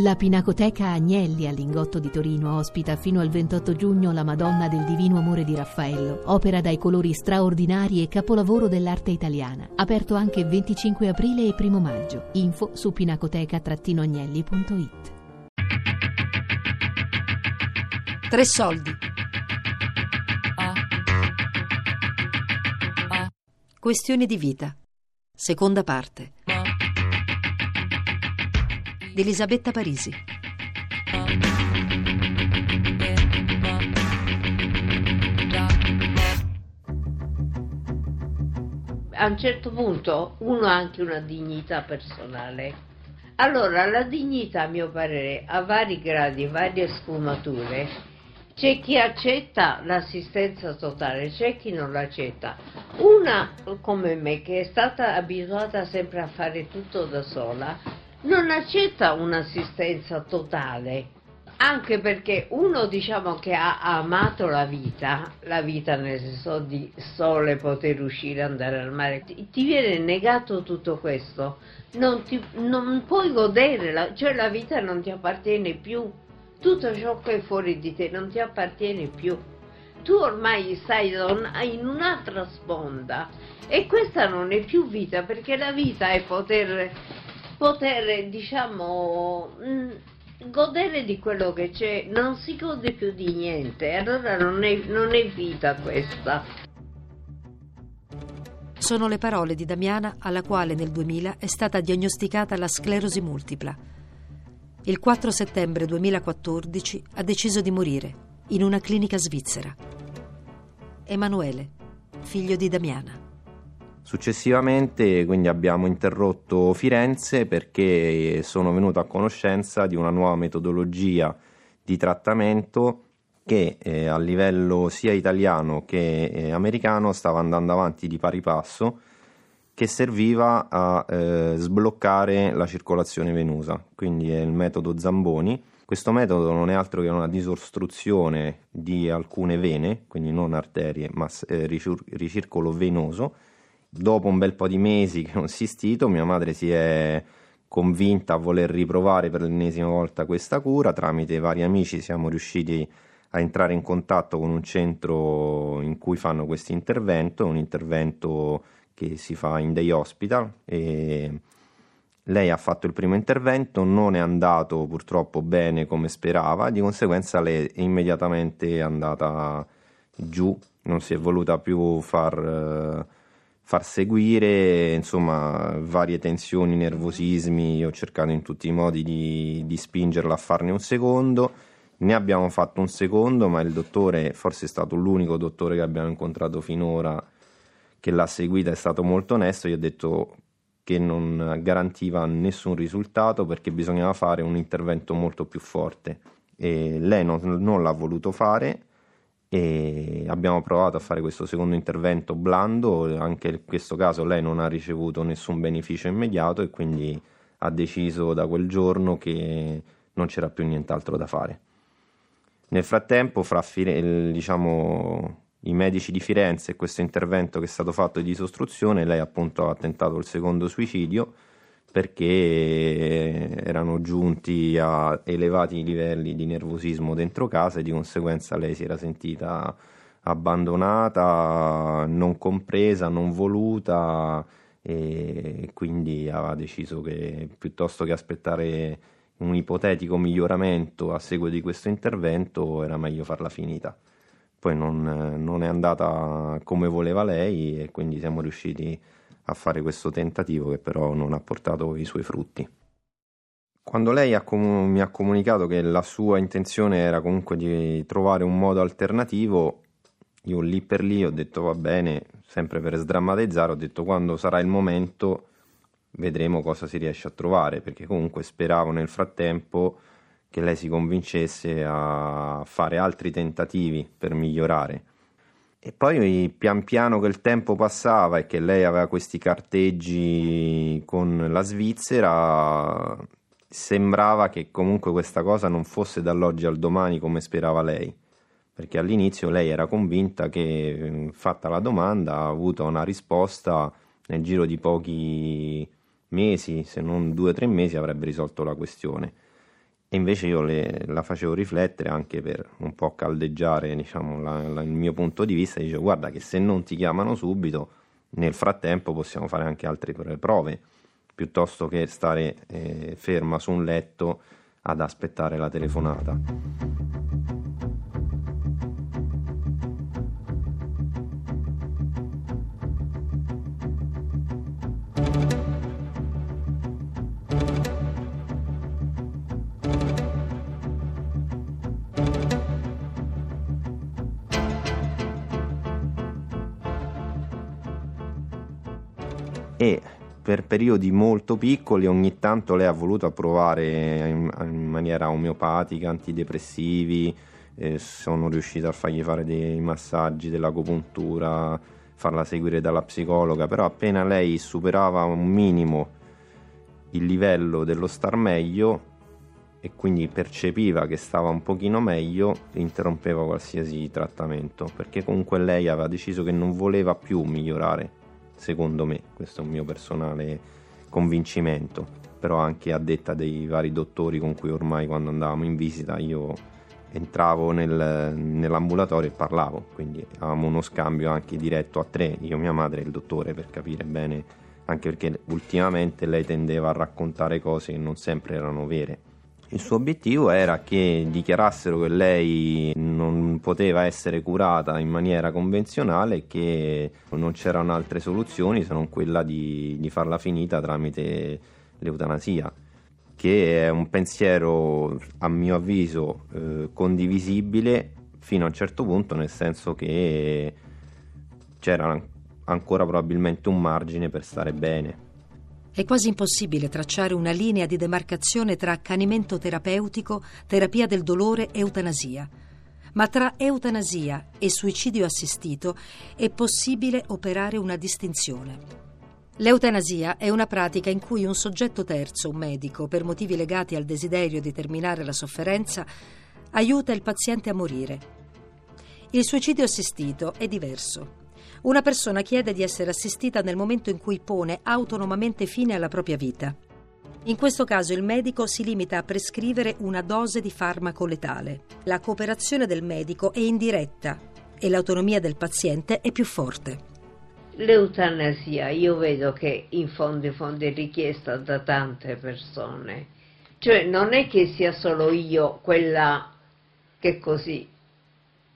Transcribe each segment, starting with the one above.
La Pinacoteca Agnelli a Lingotto di Torino ospita fino al 28 giugno la Madonna del Divino Amore di Raffaello, opera dai colori straordinari e capolavoro dell'arte italiana. Aperto anche 25 aprile e 1 maggio. Info su pinacoteca-agnelli.it. Tre soldi. Questioni di vita. Seconda parte di Elisabetta Parisi. A un certo punto uno ha anche una dignità personale. Allora la dignità, a mio parere, ha vari gradi, varie sfumature. C'è chi accetta l'assistenza totale, c'è chi non l'accetta. Una come me, che è stata abituata sempre a fare tutto da sola, non accetta un'assistenza totale, anche perché uno diciamo che ha amato la vita, la vita nel senso di sole, poter uscire, andare al mare, ti, ti viene negato tutto questo, non, ti, non puoi godere, la, cioè la vita non ti appartiene più, tutto ciò che è fuori di te non ti appartiene più. Tu ormai stai in un'altra sponda e questa non è più vita perché la vita è poter poter, diciamo, mm, godere di quello che c'è, non si gode più di niente, allora non è, non è vita questa. Sono le parole di Damiana alla quale nel 2000 è stata diagnosticata la sclerosi multipla. Il 4 settembre 2014 ha deciso di morire in una clinica svizzera. Emanuele, figlio di Damiana. Successivamente quindi abbiamo interrotto Firenze perché sono venuto a conoscenza di una nuova metodologia di trattamento che eh, a livello sia italiano che eh, americano stava andando avanti di pari passo che serviva a eh, sbloccare la circolazione venosa, quindi è il metodo Zamboni. Questo metodo non è altro che una disostruzione di alcune vene, quindi non arterie, ma eh, ricircolo venoso dopo un bel po' di mesi che ho insistito, mia madre si è convinta a voler riprovare per l'ennesima volta questa cura. Tramite vari amici siamo riusciti a entrare in contatto con un centro in cui fanno questo intervento, un intervento che si fa in day hospital e lei ha fatto il primo intervento, non è andato purtroppo bene come sperava, di conseguenza è immediatamente andata giù, non si è voluta più far far seguire insomma varie tensioni, nervosismi, ho cercato in tutti i modi di, di spingerla a farne un secondo, ne abbiamo fatto un secondo, ma il dottore, forse è stato l'unico dottore che abbiamo incontrato finora che l'ha seguita, è stato molto onesto, gli ho detto che non garantiva nessun risultato perché bisognava fare un intervento molto più forte. E lei non, non l'ha voluto fare e abbiamo provato a fare questo secondo intervento blando, anche in questo caso lei non ha ricevuto nessun beneficio immediato e quindi ha deciso da quel giorno che non c'era più nient'altro da fare. Nel frattempo, fra diciamo, i medici di Firenze e questo intervento che è stato fatto di disostruzione, lei appunto ha tentato il secondo suicidio perché erano giunti a elevati livelli di nervosismo dentro casa e di conseguenza lei si era sentita abbandonata, non compresa, non voluta e quindi aveva deciso che piuttosto che aspettare un ipotetico miglioramento a seguito di questo intervento era meglio farla finita. Poi non, non è andata come voleva lei e quindi siamo riusciti a a fare questo tentativo che però non ha portato i suoi frutti. Quando lei ha com- mi ha comunicato che la sua intenzione era comunque di trovare un modo alternativo, io lì per lì ho detto va bene, sempre per sdrammatizzare, ho detto quando sarà il momento vedremo cosa si riesce a trovare, perché comunque speravo nel frattempo che lei si convincesse a fare altri tentativi per migliorare e poi pian piano che il tempo passava e che lei aveva questi carteggi con la Svizzera, sembrava che comunque questa cosa non fosse dall'oggi al domani come sperava lei. Perché all'inizio lei era convinta che, fatta la domanda, ha avuto una risposta nel giro di pochi mesi, se non due o tre mesi, avrebbe risolto la questione. E invece io le, la facevo riflettere anche per un po' caldeggiare diciamo, la, la, il mio punto di vista, dicevo guarda che se non ti chiamano subito, nel frattempo possiamo fare anche altre prove, piuttosto che stare eh, ferma su un letto ad aspettare la telefonata. E per periodi molto piccoli ogni tanto lei ha voluto provare in, in maniera omeopatica, antidepressivi, eh, sono riuscito a fargli fare dei massaggi, dell'agopuntura, farla seguire dalla psicologa, però appena lei superava un minimo il livello dello star meglio e quindi percepiva che stava un pochino meglio, interrompeva qualsiasi trattamento, perché comunque lei aveva deciso che non voleva più migliorare secondo me, questo è un mio personale convincimento, però anche a detta dei vari dottori con cui ormai quando andavamo in visita io entravo nel, nell'ambulatorio e parlavo, quindi avevamo uno scambio anche diretto a tre, io, mia madre e il dottore per capire bene, anche perché ultimamente lei tendeva a raccontare cose che non sempre erano vere il suo obiettivo era che dichiarassero che lei non poteva essere curata in maniera convenzionale e che non c'erano altre soluzioni se non quella di, di farla finita tramite l'eutanasia, che è un pensiero a mio avviso eh, condivisibile fino a un certo punto, nel senso che c'era ancora probabilmente un margine per stare bene. È quasi impossibile tracciare una linea di demarcazione tra accanimento terapeutico, terapia del dolore e eutanasia. Ma tra eutanasia e suicidio assistito è possibile operare una distinzione. L'eutanasia è una pratica in cui un soggetto terzo, un medico, per motivi legati al desiderio di terminare la sofferenza, aiuta il paziente a morire. Il suicidio assistito è diverso. Una persona chiede di essere assistita nel momento in cui pone autonomamente fine alla propria vita. In questo caso il medico si limita a prescrivere una dose di farmaco letale. La cooperazione del medico è indiretta e l'autonomia del paziente è più forte. L'eutanasia io vedo che in fondo in fondo è richiesta da tante persone. Cioè non è che sia solo io quella che così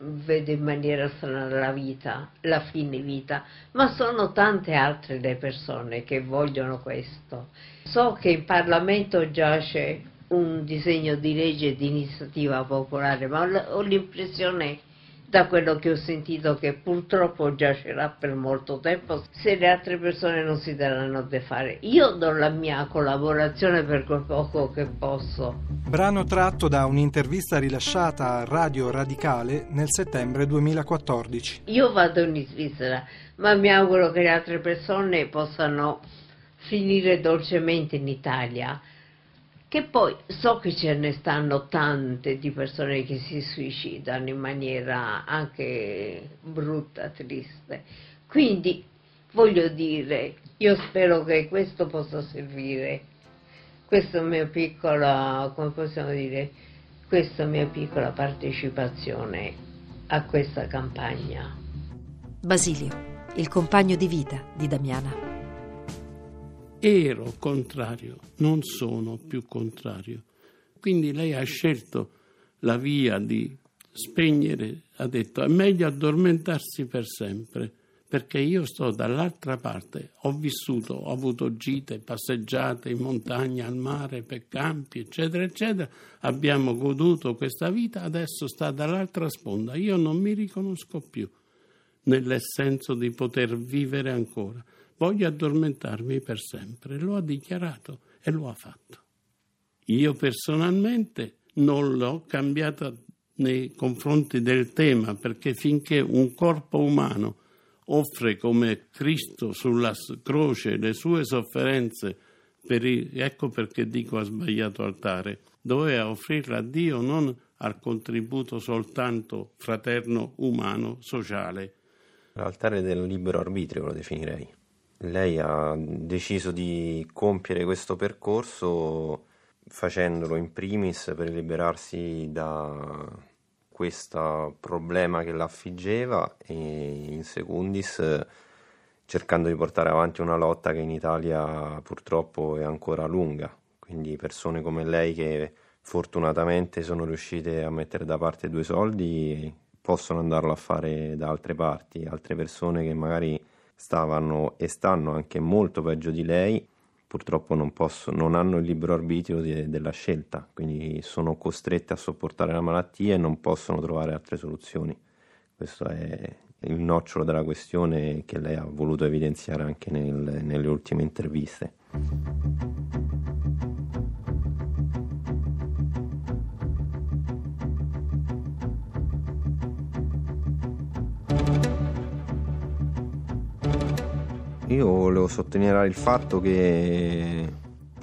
vede in maniera strana la vita, la fine vita, ma sono tante altre le persone che vogliono questo. So che in Parlamento giace un disegno di legge di iniziativa popolare, ma ho l'impressione da quello che ho sentito che purtroppo giacerà per molto tempo se le altre persone non si daranno da fare. Io do la mia collaborazione per quel poco che posso. Brano tratto da un'intervista rilasciata a Radio Radicale nel settembre 2014. Io vado in Svizzera, ma mi auguro che le altre persone possano finire dolcemente in Italia che poi so che ce ne stanno tante di persone che si suicidano in maniera anche brutta, triste. Quindi voglio dire, io spero che questo possa servire, questa mia piccola, come possiamo dire, questa mia piccola partecipazione a questa campagna. Basilio, il compagno di vita di Damiana ero contrario, non sono più contrario. Quindi lei ha scelto la via di spegnere, ha detto è meglio addormentarsi per sempre, perché io sto dall'altra parte, ho vissuto, ho avuto gite, passeggiate in montagna, al mare, per campi, eccetera, eccetera, abbiamo goduto questa vita, adesso sta dall'altra sponda, io non mi riconosco più nell'essenzo di poter vivere ancora voglio addormentarmi per sempre. Lo ha dichiarato e lo ha fatto. Io personalmente non l'ho cambiata nei confronti del tema perché finché un corpo umano offre come Cristo sulla croce le sue sofferenze, per i, ecco perché dico ha sbagliato altare, doveva offrirla a Dio non al contributo soltanto fraterno, umano, sociale. L'altare del libero arbitrio lo definirei lei ha deciso di compiere questo percorso facendolo in primis per liberarsi da questo problema che l'affiggeva e in secundis cercando di portare avanti una lotta che in Italia purtroppo è ancora lunga, quindi persone come lei che fortunatamente sono riuscite a mettere da parte due soldi possono andarlo a fare da altre parti, altre persone che magari stavano e stanno anche molto peggio di lei purtroppo non, posso, non hanno il libero arbitrio di, della scelta, quindi sono costrette a sopportare la malattia e non possono trovare altre soluzioni. Questo è il nocciolo della questione che lei ha voluto evidenziare anche nel, nelle ultime interviste. Io volevo sottolineare il fatto che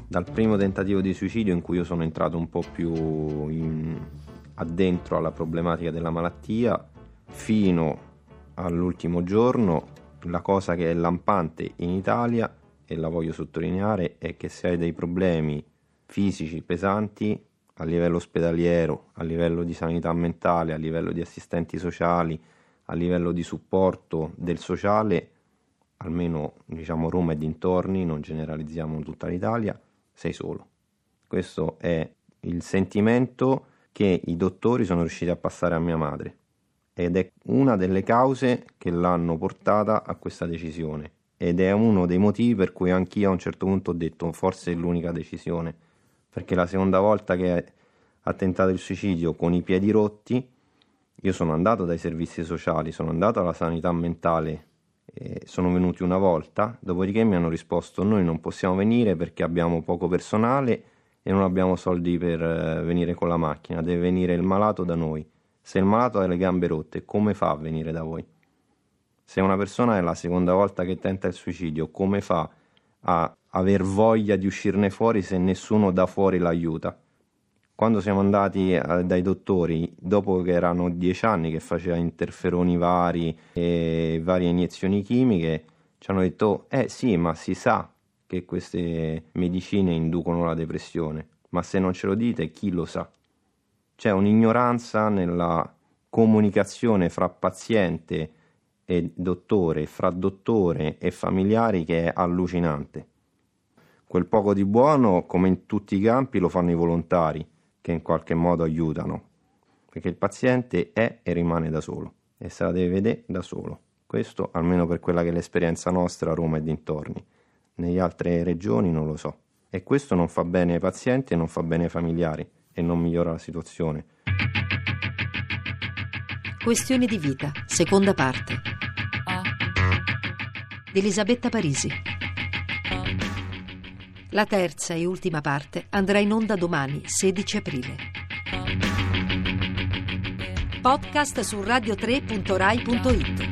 dal primo tentativo di suicidio in cui io sono entrato un po' più in, addentro alla problematica della malattia, fino all'ultimo giorno, la cosa che è lampante in Italia, e la voglio sottolineare, è che se hai dei problemi fisici pesanti a livello ospedaliero, a livello di sanità mentale, a livello di assistenti sociali, a livello di supporto del sociale, almeno diciamo Roma e dintorni, non generalizziamo tutta l'Italia, sei solo. Questo è il sentimento che i dottori sono riusciti a passare a mia madre ed è una delle cause che l'hanno portata a questa decisione ed è uno dei motivi per cui anch'io a un certo punto ho detto forse è l'unica decisione perché la seconda volta che ha tentato il suicidio con i piedi rotti io sono andato dai servizi sociali, sono andato alla sanità mentale eh, sono venuti una volta, dopodiché mi hanno risposto noi non possiamo venire perché abbiamo poco personale e non abbiamo soldi per eh, venire con la macchina, deve venire il malato da noi. Se il malato ha le gambe rotte, come fa a venire da voi? Se una persona è la seconda volta che tenta il suicidio, come fa a aver voglia di uscirne fuori se nessuno da fuori l'aiuta? Quando siamo andati eh, dai dottori, dopo che erano dieci anni che faceva interferoni vari e varie iniezioni chimiche, ci hanno detto, eh sì, ma si sa che queste medicine inducono la depressione, ma se non ce lo dite, chi lo sa? C'è un'ignoranza nella comunicazione fra paziente e dottore, fra dottore e familiari che è allucinante. Quel poco di buono, come in tutti i campi, lo fanno i volontari che in qualche modo aiutano, perché il paziente è e rimane da solo e se la deve vedere da solo. Questo almeno per quella che è l'esperienza nostra a Roma e dintorni. Nelle altre regioni non lo so. E questo non fa bene ai pazienti e non fa bene ai familiari e non migliora la situazione. Questioni di vita, seconda parte. Di Elisabetta Parisi. La terza e ultima parte andrà in onda domani, 16 aprile. Podcast su radio3.rai.it.